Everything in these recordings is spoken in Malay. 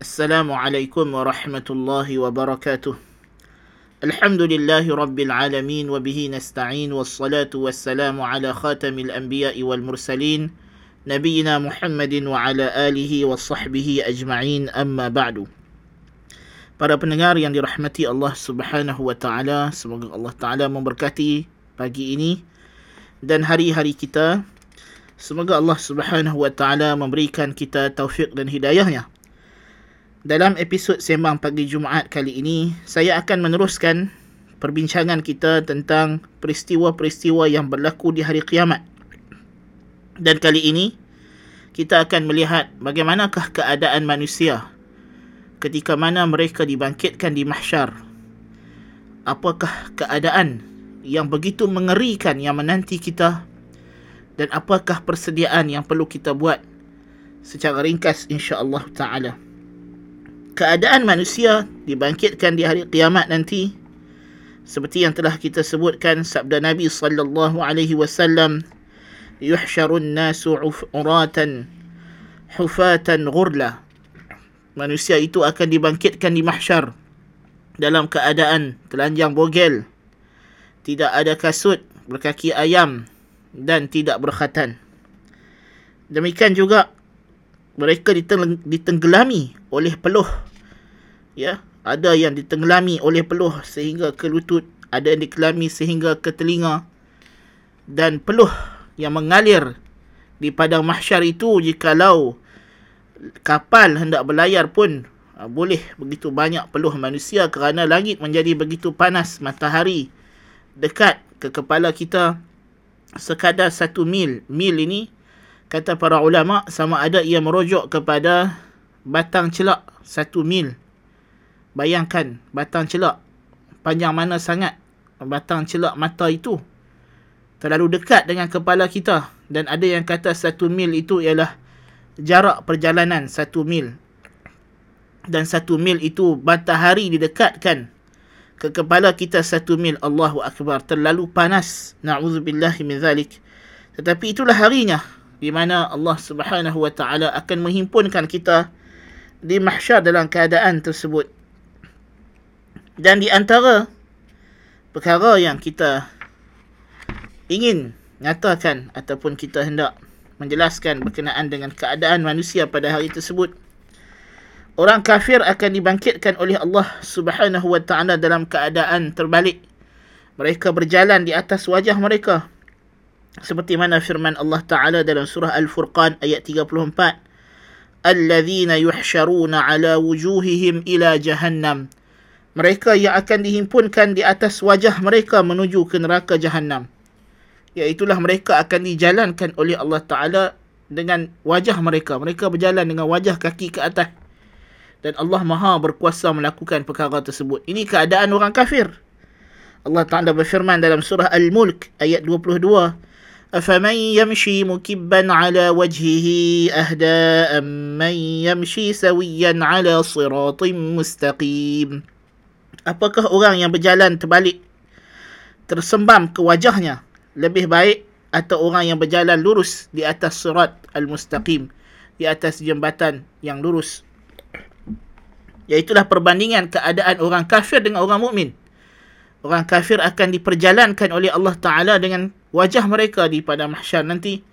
السلام عليكم ورحمة الله وبركاته الحمد لله رب العالمين وبه نستعين والصلاة والسلام على خاتم الأنبياء والمرسلين نبينا محمد وعلى آله وصحبه أجمعين أما بعد Para pendengar yang dirahmati Allah Subhanahu wa taala, semoga Allah taala memberkati pagi ini dan hari-hari kita. Semoga Allah Subhanahu wa taala memberikan kita taufik dan hidayahnya. dalam episod sembang pagi Jumaat kali ini, saya akan meneruskan perbincangan kita tentang peristiwa-peristiwa yang berlaku di hari kiamat. Dan kali ini kita akan melihat bagaimanakah keadaan manusia ketika mana mereka dibangkitkan di mahsyar. Apakah keadaan yang begitu mengerikan yang menanti kita dan apakah persediaan yang perlu kita buat secara ringkas insya-Allah taala. Keadaan manusia dibangkitkan di hari kiamat nanti seperti yang telah kita sebutkan sabda Nabi sallallahu alaihi wasallam yuhsyarun nasu uratan hufatan ghurla manusia itu akan dibangkitkan di mahsyar dalam keadaan telanjang bogel, tidak ada kasut, berkaki ayam dan tidak berkhatan. Demikian juga mereka ditenggelami oleh peluh. Ya, ada yang ditenggelami oleh peluh sehingga ke lutut, ada yang ditenggelami sehingga ke telinga dan peluh yang mengalir di padang mahsyar itu jikalau kapal hendak berlayar pun uh, boleh begitu banyak peluh manusia kerana langit menjadi begitu panas matahari dekat ke kepala kita sekadar satu mil. Mil ini kata para ulama sama ada ia merujuk kepada batang celak satu mil. Bayangkan batang celak panjang mana sangat. Batang celak mata itu terlalu dekat dengan kepala kita. Dan ada yang kata satu mil itu ialah jarak perjalanan satu mil. Dan satu mil itu matahari didekatkan ke kepala kita satu mil. Allahu Akbar. Terlalu panas. Na'udzubillah min zalik. Tetapi itulah harinya di mana Allah Subhanahu wa taala akan menghimpunkan kita di mahsyar dalam keadaan tersebut dan di antara perkara yang kita ingin nyatakan ataupun kita hendak menjelaskan berkenaan dengan keadaan manusia pada hari tersebut. Orang kafir akan dibangkitkan oleh Allah Subhanahu wa taala dalam keadaan terbalik. Mereka berjalan di atas wajah mereka. Seperti mana firman Allah Taala dalam surah Al-Furqan ayat 34. Alladzina yuhsyaruna ala wujuhihim ila jahannam Mereka yang akan dihimpunkan di atas wajah mereka menuju ke neraka jahannam iaitulah mereka akan dijalankan oleh Allah Ta'ala dengan wajah mereka. Mereka berjalan dengan wajah kaki ke atas. Dan Allah Maha berkuasa melakukan perkara tersebut. Ini keadaan orang kafir. Allah Ta'ala berfirman dalam surah Al-Mulk ayat 22. أفمن يمشي مكبا على وجهه أهدى أم من يمشي سويا على صراط مستقيم Apakah orang yang berjalan terbalik tersembam ke wajahnya lebih baik atau orang yang berjalan lurus di atas surat al-mustaqim di atas jembatan yang lurus? Iaitulah perbandingan keadaan orang kafir dengan orang mukmin. Orang kafir akan diperjalankan oleh Allah taala dengan wajah mereka di pada mahsyar nanti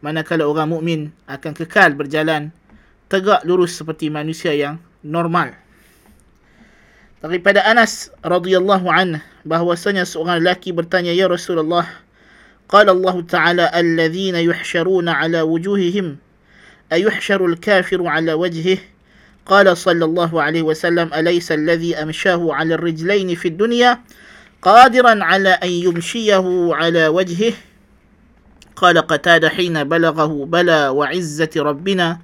manakala orang mukmin akan kekal berjalan tegak lurus seperti manusia yang normal daripada Anas radhiyallahu anhu bahwasanya seorang lelaki bertanya ya Rasulullah qala Allah taala alladhina yuhsharuna ala wujuhihim ayuhsyaru al-kafiru ala wajhihi قال صلى الله عليه وسلم أليس الذي أمشاه على الرجلين في الدنيا قادرا على أن يمشيه على وجهه قال قتاد حين بلغه بلى وعزة ربنا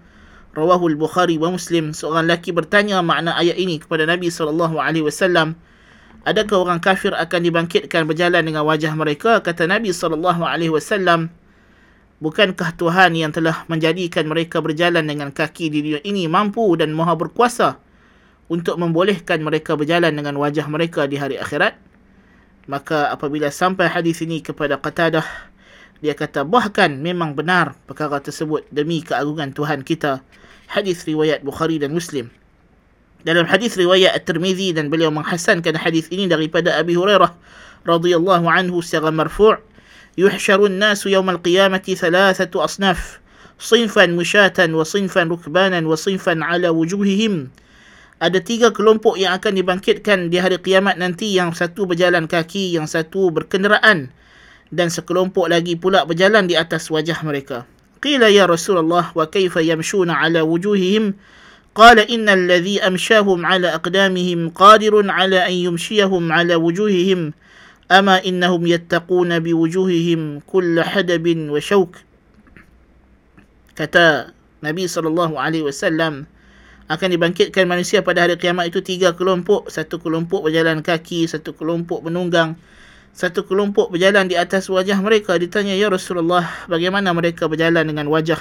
Rawahul Bukhari wa Muslim. Seorang lelaki bertanya makna ayat ini kepada Nabi sallallahu alaihi wasallam. Adakah orang kafir akan dibangkitkan berjalan dengan wajah mereka? Kata Nabi sallallahu alaihi wasallam, Bukankah Tuhan yang telah menjadikan mereka berjalan dengan kaki di dunia ini mampu dan maha berkuasa untuk membolehkan mereka berjalan dengan wajah mereka di hari akhirat? Maka apabila sampai hadis ini kepada Qatadah, dia kata bahkan memang benar perkara tersebut demi keagungan Tuhan kita. Hadis riwayat Bukhari dan Muslim. dalam hadis riwayat At-Tirmizi dan beliau menghasankan hadis ini daripada Abi Hurairah radhiyallahu anhu secara marfu' yawmal qiyamati thalathatu asnaf sinfan musyatan wa sinfan rukbanan wa sinfan ala wujuhihim. Ada tiga kelompok yang akan dibangkitkan di hari kiamat nanti yang satu berjalan kaki yang satu berkenderaan dan sekelompok lagi pula berjalan di atas wajah mereka qila ya rasulullah wa kaifa yamshuna ala wujuhihim قال إن الذي أمشاهم على أقدامهم قادر على أن يمشيهم على وجوههم أما إنهم يتقون بوجوههم كل حدب وشوك kata Nabi sallallahu alaihi wasallam akan dibangkitkan manusia pada hari kiamat itu tiga kelompok satu kelompok berjalan kaki satu kelompok menunggang satu kelompok berjalan di atas wajah mereka ditanya ya Rasulullah bagaimana mereka berjalan dengan wajah?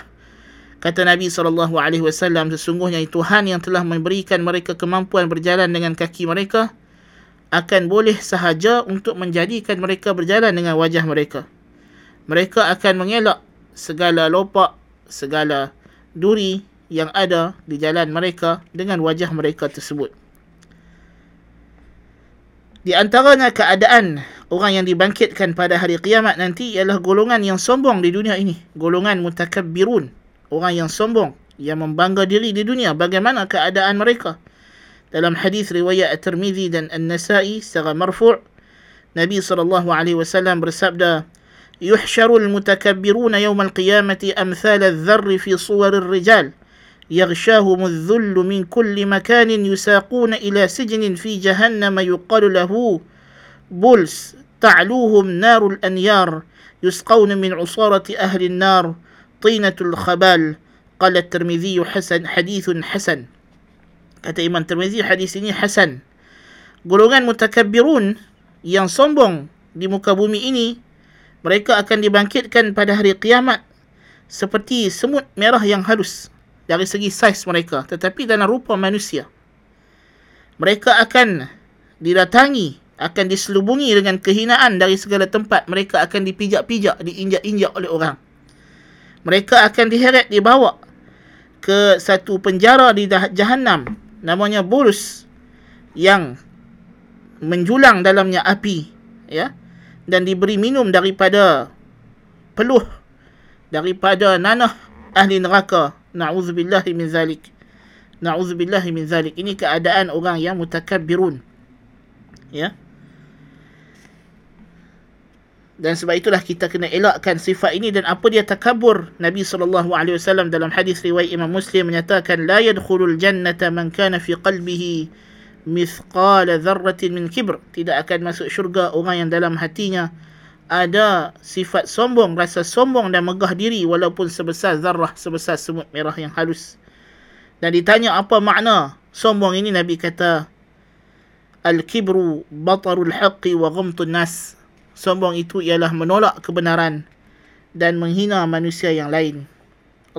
Kata Nabi wasallam sesungguhnya Tuhan yang telah memberikan mereka kemampuan berjalan dengan kaki mereka. Akan boleh sahaja untuk menjadikan mereka berjalan dengan wajah mereka. Mereka akan mengelak segala lopak segala duri yang ada di jalan mereka dengan wajah mereka tersebut. Di antaranya keadaan orang yang dibangkitkan pada hari kiamat nanti ialah golongan yang sombong di dunia ini. Golongan mutakabbirun. Orang yang sombong. Yang membangga diri di dunia. Bagaimana keadaan mereka? Dalam hadis riwayat At-Tirmizi dan An-Nasai secara marfu' Nabi SAW bersabda, يحشر المتكبرون يوم القيامة أمثال الذر في صور الرجال يغشاهم الذل من كل مكان يساقون إلى سجن في جهنم يقال له بولس ta'luhum narul anyar yusqawna min usarati ahli nar tinatul khabal qala tirmizi hasan hadithun hasan kata imam tirmizi hadis ini hasan. Golongan mutakabbirun yang sombong di muka bumi ini mereka akan dibangkitkan pada hari kiamat seperti semut merah yang halus dari segi saiz mereka tetapi dalam rupa manusia. Mereka akan didatangi akan diselubungi dengan kehinaan dari segala tempat. Mereka akan dipijak-pijak diinjak-injak oleh orang. Mereka akan diheret dibawa ke satu penjara di jahanam namanya Burus yang menjulang dalamnya api ya dan diberi minum daripada peluh daripada nanah ahli neraka. Na'udzubillah min zalik. Na'udzubillah min zalik. Ini keadaan orang yang mutakabbirun ya dan sebab itulah kita kena elakkan sifat ini dan apa dia takabur Nabi sallallahu alaihi wasallam dalam hadis riwayat Imam Muslim menyatakan la yadkhulul jannata man kana fi qalbihi mithqala dharratin min kibr. Tidak akan masuk syurga orang yang dalam hatinya ada sifat sombong rasa sombong dan megah diri walaupun sebesar zarrah sebesar semut merah yang halus. Dan ditanya apa makna sombong ini nabi kata al kibru batarul haqqi wa ghamtun nas sombong itu ialah menolak kebenaran dan menghina manusia yang lain.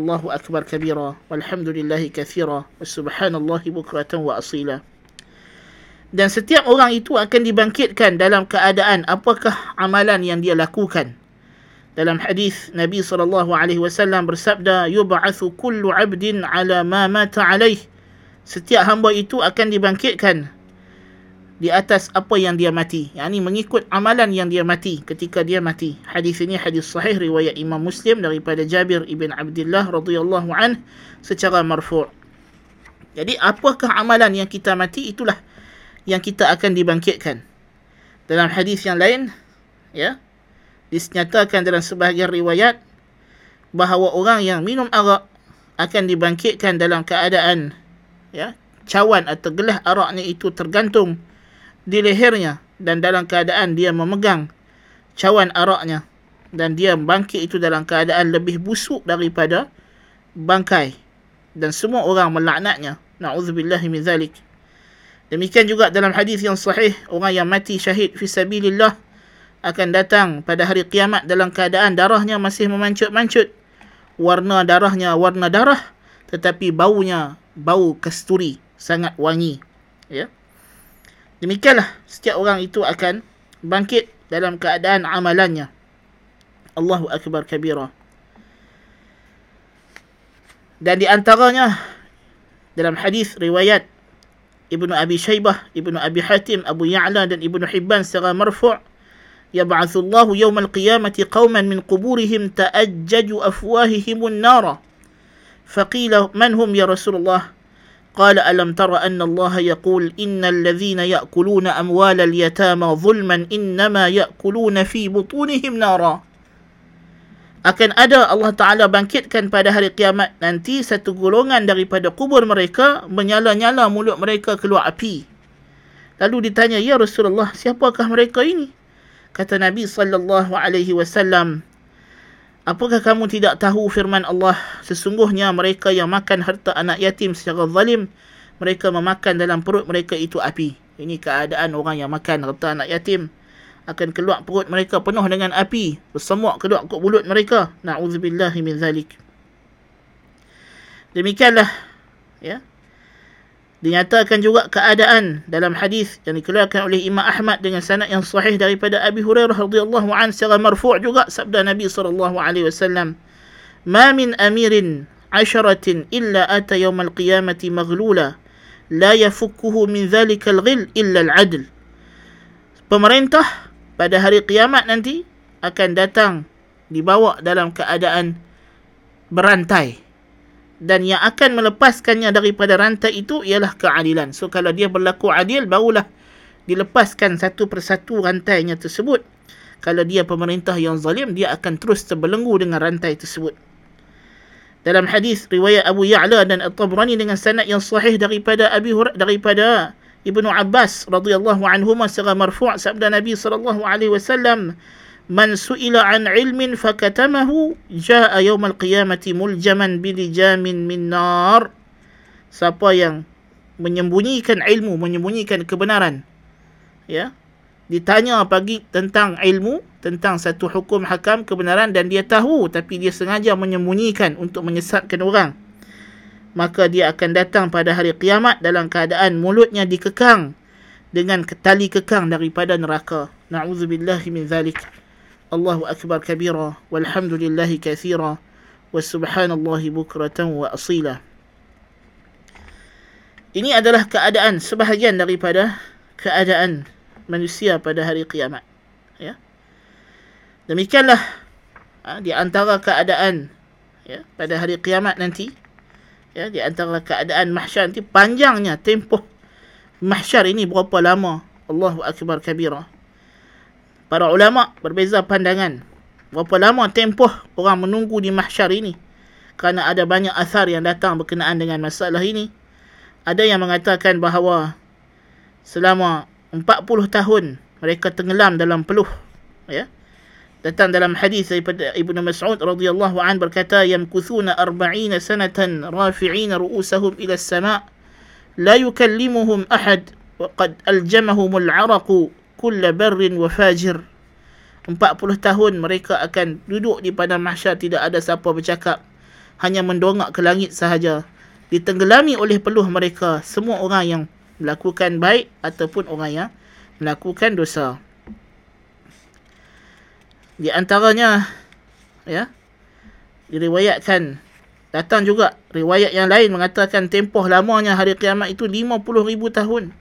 Allahu akbar kabira. Walhamdulillahi kathira. Wa subhanallahi bukratan wa asila. Dan setiap orang itu akan dibangkitkan dalam keadaan apakah amalan yang dia lakukan. Dalam hadis Nabi sallallahu alaihi wasallam bersabda yub'atsu kullu 'abdin 'ala ma mata 'alaih setiap hamba itu akan dibangkitkan di atas apa yang dia mati. Yakni mengikut amalan yang dia mati ketika dia mati. Hadis ini hadis sahih riwayat Imam Muslim daripada Jabir ibn Abdullah radhiyallahu an secara marfu' jadi apakah amalan yang kita mati? Itulah yang kita akan dibangkitkan. Dalam hadis yang lain, ya, dinyatakan dalam sebahagian riwayat bahawa orang yang minum arak akan dibangkitkan dalam keadaan ya, cawan atau gelas araknya itu tergantung di lehernya dan dalam keadaan dia memegang cawan araknya dan dia bangkit itu dalam keadaan lebih busuk daripada bangkai dan semua orang melaknatnya na'udzubillahi min zalik Demikian juga dalam hadis yang sahih, orang yang mati syahid fi sabilillah akan datang pada hari kiamat dalam keadaan darahnya masih memancut-mancut. Warna darahnya warna darah tetapi baunya bau kasturi, sangat wangi. Ya. Demikianlah setiap orang itu akan bangkit dalam keadaan amalannya. Allahu Akbar Kabira. Dan di antaranya dalam hadis riwayat Ibnu Abi Shaybah, Ibnu Abi Hatim, Abu Ya'la dan Ibnu Hibban secara marfu' يبعث الله يوم القيامة قوما min قبورهم تأجج أفواههم النار فقيل manhum ya Rasulullah. قال ألم تر أن الله يقول إن الذين يأكلون أموال اليتامى ظلما إنما يأكلون في بطونهم نارا akan ada Allah Ta'ala bangkitkan pada hari kiamat nanti satu golongan daripada kubur mereka menyala-nyala mulut mereka keluar api. Lalu ditanya, Ya Rasulullah, siapakah mereka ini? Kata Nabi sallallahu alaihi wasallam, Apakah kamu tidak tahu firman Allah? Sesungguhnya mereka yang makan harta anak yatim secara zalim mereka memakan dalam perut mereka itu api. Ini keadaan orang yang makan harta anak yatim. Akan keluar perut mereka penuh dengan api. Bersemuak keluar ke mulut mereka. Naudzubillah min zalik. Demikianlah ya dinyatakan juga keadaan dalam hadis yang dikeluarkan oleh Imam Ahmad dengan sanad yang sahih daripada Abi Hurairah radhiyallahu an secara marfu' juga sabda Nabi sallallahu alaihi wasallam ma min amirin asharatin illa ata yawm al-qiyamati maghlula la yafukkuhu min dhalika al-ghil illa al-'adl. Pemerintah pada hari kiamat nanti akan datang dibawa dalam keadaan berantai dan yang akan melepaskannya daripada rantai itu ialah keadilan. So kalau dia berlaku adil barulah dilepaskan satu persatu rantainya tersebut. Kalau dia pemerintah yang zalim dia akan terus terbelenggu dengan rantai tersebut. Dalam hadis riwayat Abu Ya'la dan At-Tabrani dengan sanad yang sahih daripada Abi Hurairah daripada Ibnu Abbas radhiyallahu anhuma secara marfu' sabda Nabi sallallahu alaihi wasallam Man su'ila an ilmin fakatamahu jaa yawm al-qiyamati muljaman bilijamin min nar Siapa yang menyembunyikan ilmu, menyembunyikan kebenaran ya ditanya pagi tentang ilmu tentang satu hukum hakam kebenaran dan dia tahu tapi dia sengaja menyembunyikan untuk menyesatkan orang maka dia akan datang pada hari kiamat dalam keadaan mulutnya dikekang dengan tali kekang daripada neraka. Na'udzubillah min zalik. Allahu akbar kabira walhamdulillahi kathira wa subhanallahi bukratan wa asila. Ini adalah keadaan sebahagian daripada keadaan manusia pada hari kiamat. Ya. Demikianlah ha, di antara keadaan ya, pada hari kiamat nanti ya di antara keadaan mahsyar nanti panjangnya tempoh mahsyar ini berapa lama Allahu akbar kabira para ulama berbeza pandangan. Berapa lama tempoh orang menunggu di mahsyar ini? Kerana ada banyak asar yang datang berkenaan dengan masalah ini. Ada yang mengatakan bahawa selama 40 tahun mereka tenggelam dalam peluh ya. Datang dalam hadis daripada Ibnu Mas'ud radhiyallahu an berkata yamkuthuna 40 sanatan rafi'ina ru'usahum ila as-sama' la yukallimuhum ahad wa qad aljamahum al-'araq kull barrin wa fajir. 40 tahun mereka akan duduk di padang mahsyar tidak ada siapa bercakap. Hanya mendongak ke langit sahaja. Ditenggelami oleh peluh mereka semua orang yang melakukan baik ataupun orang yang melakukan dosa. Di antaranya ya diriwayatkan datang juga riwayat yang lain mengatakan tempoh lamanya hari kiamat itu 50 ribu tahun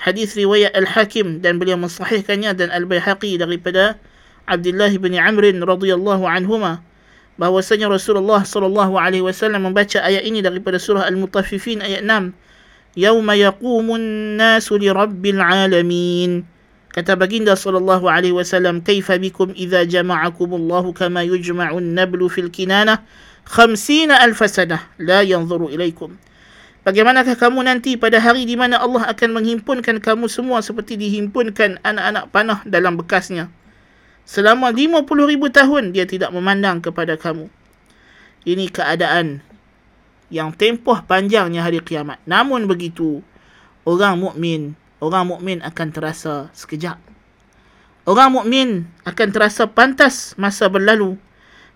hadis riwayat al-hakim dan beliau mensahihkannya dan al-baihaqi daripada Abdullah bin Amr radhiyallahu anhuma bahwasanya Rasulullah sallallahu alaihi wasallam membaca ayat ini daripada surah al-mutaffifin ayat 6 yauma yaqumun nasu li rabbil alamin Kata baginda sallallahu alaihi wasallam, "Kaifa bikum idza jama'akum Allah kama yujma'u an-nablu fil kinanah 50 alf sanah la yanzuru ilaikum." Bagaimanakah kamu nanti pada hari di mana Allah akan menghimpunkan kamu semua seperti dihimpunkan anak-anak panah dalam bekasnya? Selama 50 ribu tahun dia tidak memandang kepada kamu. Ini keadaan yang tempoh panjangnya hari kiamat. Namun begitu, orang mukmin orang mukmin akan terasa sekejap. Orang mukmin akan terasa pantas masa berlalu.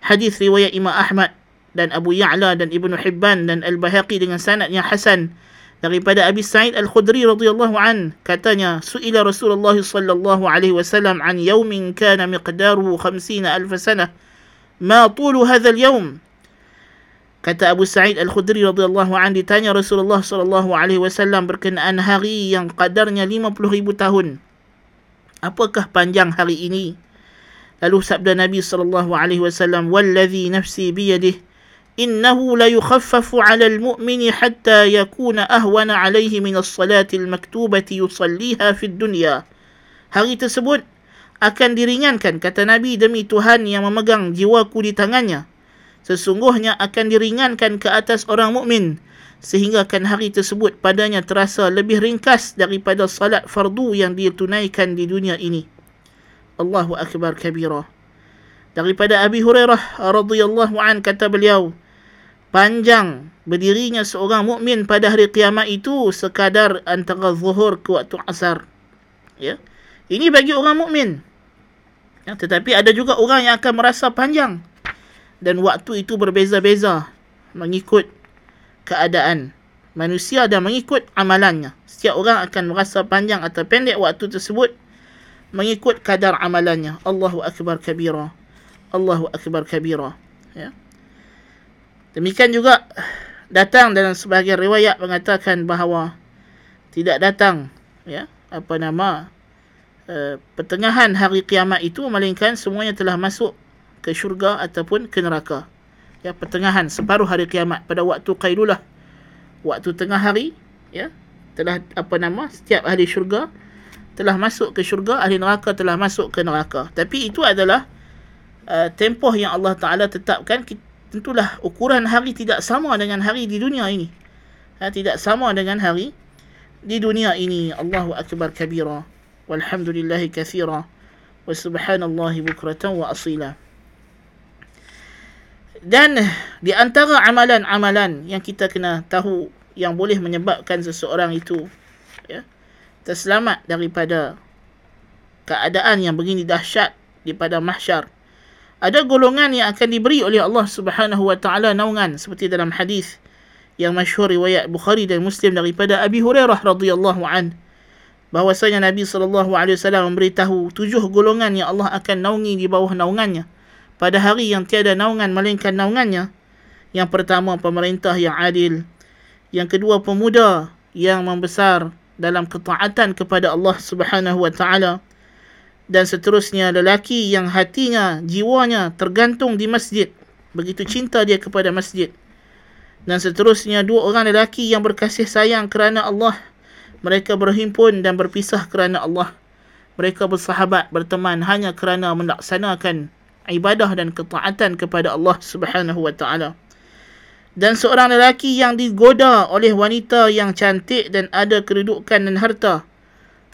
Hadis riwayat Imam Ahmad dan Abu Ya'la dan Ibnu Hibban dan Al-Bahaqi dengan sanad yang hasan daripada Abi Sa'id Al-Khudri radhiyallahu an katanya suila Rasulullah sallallahu alaihi wasallam an yawmin kana miqdaruhu 50 alf sanah ma tulu hadha al-yawm Kata Abu Sa'id Al-Khudri radhiyallahu an ditanya Rasulullah sallallahu alaihi wasallam berkenaan hari yang kadarnya 50 ribu tahun. Apakah panjang hari ini? Lalu sabda Nabi sallallahu alaihi wasallam, "Wallazi nafsi biyadihi innahu la yukhaffafu 'ala al-mu'mini hatta yakuna ahwana 'alayhi min as-salati al-maktubati yusalliha fi dunya." Hari tersebut akan diringankan kata Nabi demi Tuhan yang memegang jiwaku di tangannya sesungguhnya akan diringankan ke atas orang mukmin sehingga kan hari tersebut padanya terasa lebih ringkas daripada salat fardu yang dia tunaikan di dunia ini. Allahu akbar kabira. Daripada Abi Hurairah radhiyallahu an kata beliau, panjang berdirinya seorang mukmin pada hari kiamat itu sekadar antara zuhur ke waktu asar. Ya. Ini bagi orang mukmin. Ya, tetapi ada juga orang yang akan merasa panjang dan waktu itu berbeza-beza mengikut keadaan manusia dan mengikut amalannya. Setiap orang akan merasa panjang atau pendek waktu tersebut mengikut kadar amalannya. Allahu akbar kabira. Allahu akbar kabira. Ya. Demikian juga datang dalam sebahagian riwayat mengatakan bahawa tidak datang ya apa nama uh, pertengahan hari kiamat itu melainkan semuanya telah masuk ke syurga ataupun ke neraka. Ya, pertengahan separuh hari kiamat pada waktu qailulah. Waktu tengah hari, ya, telah apa nama setiap ahli syurga telah masuk ke syurga, ahli neraka telah masuk ke neraka. Tapi itu adalah uh, tempoh yang Allah Taala tetapkan tentulah ukuran hari tidak sama dengan hari di dunia ini. Ha, tidak sama dengan hari di dunia ini. Allahu akbar kabira. Walhamdulillahi kathira. Wa subhanallahi bukratan wa asila. Dan di antara amalan-amalan yang kita kena tahu yang boleh menyebabkan seseorang itu ya, terselamat daripada keadaan yang begini dahsyat di pada mahsyar. Ada golongan yang akan diberi oleh Allah Subhanahu wa taala naungan seperti dalam hadis yang masyhur riwayat Bukhari dan Muslim daripada Abi Hurairah radhiyallahu an bahwasanya Nabi sallallahu alaihi wasallam memberitahu tujuh golongan yang Allah akan naungi di bawah naungannya pada hari yang tiada naungan melainkan naungannya. Yang pertama pemerintah yang adil. Yang kedua pemuda yang membesar dalam ketaatan kepada Allah Subhanahu wa taala. Dan seterusnya lelaki yang hatinya, jiwanya tergantung di masjid. Begitu cinta dia kepada masjid. Dan seterusnya dua orang lelaki yang berkasih sayang kerana Allah. Mereka berhimpun dan berpisah kerana Allah. Mereka bersahabat, berteman hanya kerana melaksanakan ibadah dan ketaatan kepada Allah Subhanahu wa taala. Dan seorang lelaki yang digoda oleh wanita yang cantik dan ada kedudukan dan harta.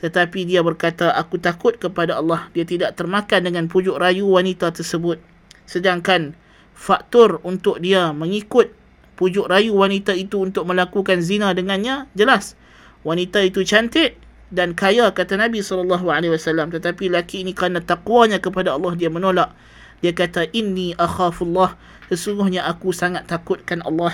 Tetapi dia berkata, aku takut kepada Allah. Dia tidak termakan dengan pujuk rayu wanita tersebut. Sedangkan faktor untuk dia mengikut pujuk rayu wanita itu untuk melakukan zina dengannya, jelas. Wanita itu cantik dan kaya, kata Nabi SAW. Tetapi lelaki ini kerana takwanya kepada Allah, dia menolak. Dia kata, Inni akhafullah. Sesungguhnya aku sangat takutkan Allah.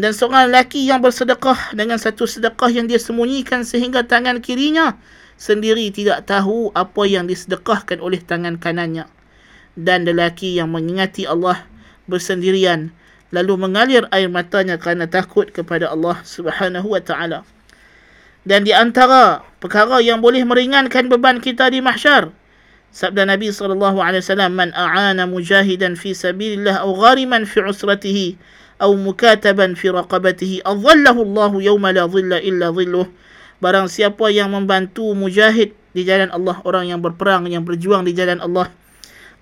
Dan seorang lelaki yang bersedekah dengan satu sedekah yang dia sembunyikan sehingga tangan kirinya sendiri tidak tahu apa yang disedekahkan oleh tangan kanannya. Dan lelaki yang mengingati Allah bersendirian lalu mengalir air matanya kerana takut kepada Allah Subhanahu wa taala. Dan di antara perkara yang boleh meringankan beban kita di mahsyar Sabda Nabi sallallahu alaihi wasallam man a'ana mujahidan fi sabilillah aw ghariman fi usratihi aw mukataban fi raqabatihi adhallahu Allah yawma la dhilla illa dhilluh barang siapa yang membantu mujahid di jalan Allah orang yang berperang yang berjuang di jalan Allah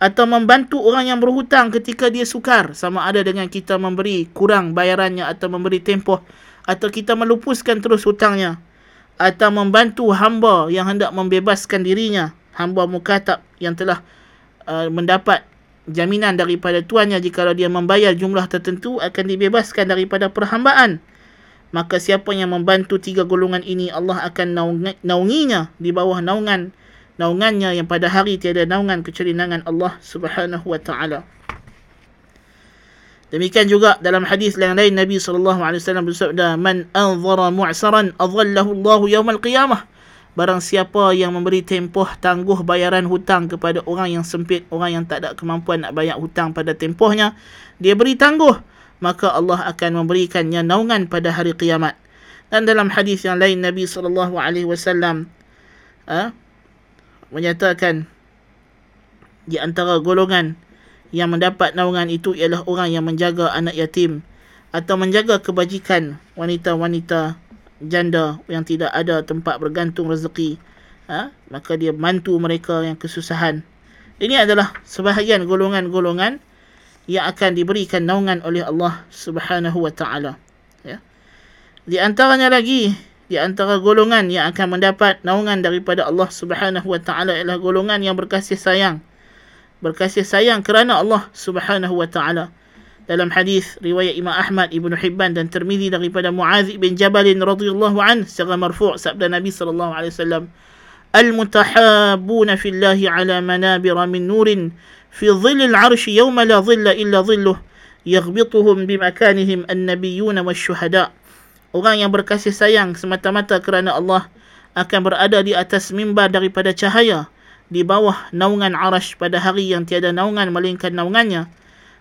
atau membantu orang yang berhutang ketika dia sukar sama ada dengan kita memberi kurang bayarannya atau memberi tempoh atau kita melupuskan terus hutangnya atau membantu hamba yang hendak membebaskan dirinya hamba mukatab yang telah uh, mendapat jaminan daripada tuannya jika dia membayar jumlah tertentu akan dibebaskan daripada perhambaan. Maka siapa yang membantu tiga golongan ini Allah akan naunginya di bawah naungan. Naungannya yang pada hari tiada naungan kecuali naungan Allah Subhanahu wa taala. Demikian juga dalam hadis yang lain Nabi sallallahu alaihi wasallam bersabda man anzara mu'saran adallahu Allah yaumil qiyamah Barang siapa yang memberi tempoh tangguh bayaran hutang kepada orang yang sempit, orang yang tak ada kemampuan nak bayar hutang pada tempohnya, dia beri tangguh. maka Allah akan memberikannya naungan pada hari kiamat. Dan dalam hadis yang lain Nabi sallallahu alaihi wasallam ha, menyatakan di antara golongan yang mendapat naungan itu ialah orang yang menjaga anak yatim atau menjaga kebajikan wanita-wanita janda yang tidak ada tempat bergantung rezeki ha, maka dia bantu mereka yang kesusahan. Ini adalah sebahagian golongan-golongan yang akan diberikan naungan oleh Allah Subhanahu wa taala ya. Di antaranya lagi di antara golongan yang akan mendapat naungan daripada Allah Subhanahu wa taala ialah golongan yang berkasih sayang. Berkasih sayang kerana Allah Subhanahu wa taala dalam hadis riwayat Imam Ahmad Ibnu Hibban dan Tirmizi daripada Muaz bin Jabal radhiyallahu an secara marfu' sabda Nabi sallallahu alaihi wasallam المتحابون في الله على منابر من نور في ظل العرش يوم لا ظل إلا ظله يغبطهم بمكانهم النبيون والشهداء Orang yang berkasih sayang semata-mata kerana Allah akan berada di atas mimbar daripada cahaya di bawah naungan arash pada hari yang tiada naungan melainkan naungannya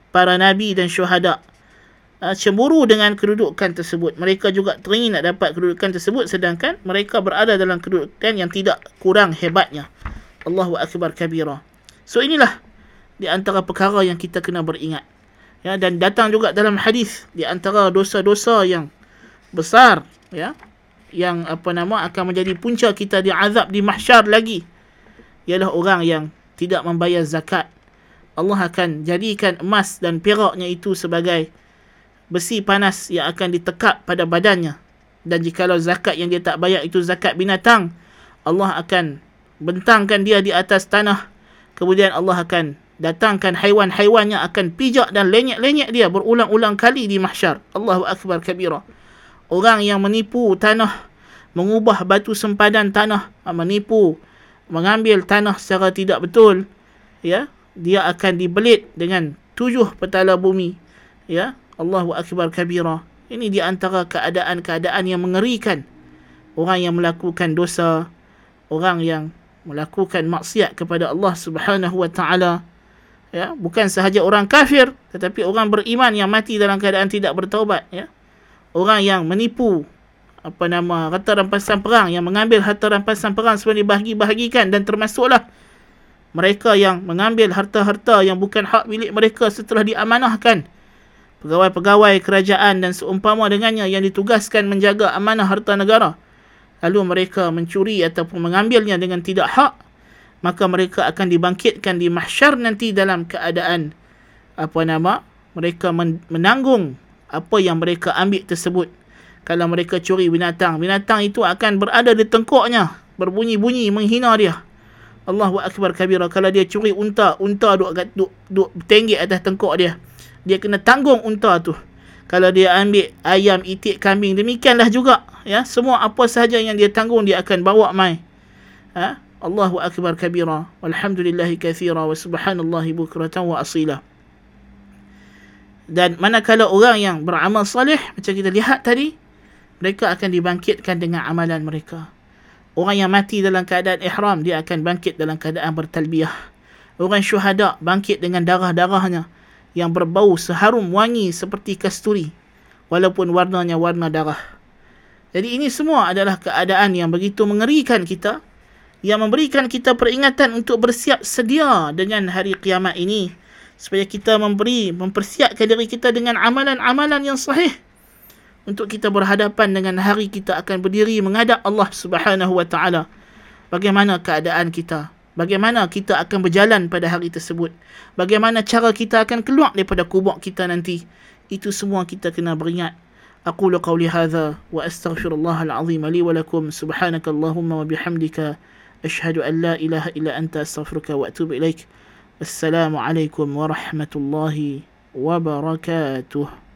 para nabi dan syuhada uh, cemburu dengan kedudukan tersebut. Mereka juga teringin nak dapat kedudukan tersebut sedangkan mereka berada dalam kedudukan yang tidak kurang hebatnya. Allahu Akbar kabira. So inilah di antara perkara yang kita kena beringat. Ya, dan datang juga dalam hadis di antara dosa-dosa yang besar ya yang apa nama akan menjadi punca kita diazab di mahsyar lagi ialah orang yang tidak membayar zakat. Allah akan jadikan emas dan peraknya itu sebagai besi panas yang akan ditekap pada badannya. Dan jikalau zakat yang dia tak bayar itu zakat binatang Allah akan bentangkan dia di atas tanah. Kemudian Allah akan datangkan haiwan-haiwan yang akan pijak dan lenyek-lenyek dia berulang-ulang kali di mahsyar. Allahu akbar kabira orang yang menipu tanah mengubah batu sempadan tanah menipu mengambil tanah secara tidak betul ya dia akan dibelit dengan tujuh petala bumi ya Allahu Akbar kabira. Ini di antara keadaan-keadaan yang mengerikan. Orang yang melakukan dosa, orang yang melakukan maksiat kepada Allah Subhanahu wa taala. Ya, bukan sahaja orang kafir tetapi orang beriman yang mati dalam keadaan tidak bertaubat ya. Orang yang menipu apa nama harta rampasan perang yang mengambil harta rampasan perang sebenarnya dibahagi-bahagikan dan termasuklah mereka yang mengambil harta-harta yang bukan hak milik mereka setelah diamanahkan. Pegawai-pegawai kerajaan dan seumpama dengannya yang ditugaskan menjaga amanah harta negara. Lalu mereka mencuri ataupun mengambilnya dengan tidak hak maka mereka akan dibangkitkan di mahsyar nanti dalam keadaan apa nama mereka menanggung apa yang mereka ambil tersebut. Kalau mereka curi binatang binatang itu akan berada di tengkuknya berbunyi-bunyi menghina dia Allahu akbar kabira. Kalau dia curi unta unta duk duk duk tenggek atas tengkuk dia dia kena tanggung unta tu. Kalau dia ambil ayam itik kambing demikianlah juga ya. Semua apa sahaja yang dia tanggung dia akan bawa mai. Ha? Allahu akbar kabira. Walhamdulillahi kathira wa subhanallahi bukratan wa asila. Dan manakala orang yang beramal soleh macam kita lihat tadi mereka akan dibangkitkan dengan amalan mereka orang yang mati dalam keadaan ihram dia akan bangkit dalam keadaan bertalbiyah orang syuhada bangkit dengan darah-darahnya yang berbau seharum wangi seperti kasturi walaupun warnanya warna darah. Jadi ini semua adalah keadaan yang begitu mengerikan kita yang memberikan kita peringatan untuk bersiap sedia dengan hari kiamat ini supaya kita memberi mempersiapkan diri kita dengan amalan-amalan yang sahih untuk kita berhadapan dengan hari kita akan berdiri menghadap Allah Subhanahu wa taala. Bagaimana keadaan kita? Bagaimana kita akan berjalan pada hari tersebut? Bagaimana cara kita akan keluar daripada kubur kita nanti? Itu semua kita kena beringat. Aku qawli hadha wa astaghfirullahal azim li wa lakum subhanakallahumma wa bihamdika ashhadu an la ilaha illa anta astaghfiruka wa atubu ilaik. Assalamualaikum warahmatullahi wabarakatuh.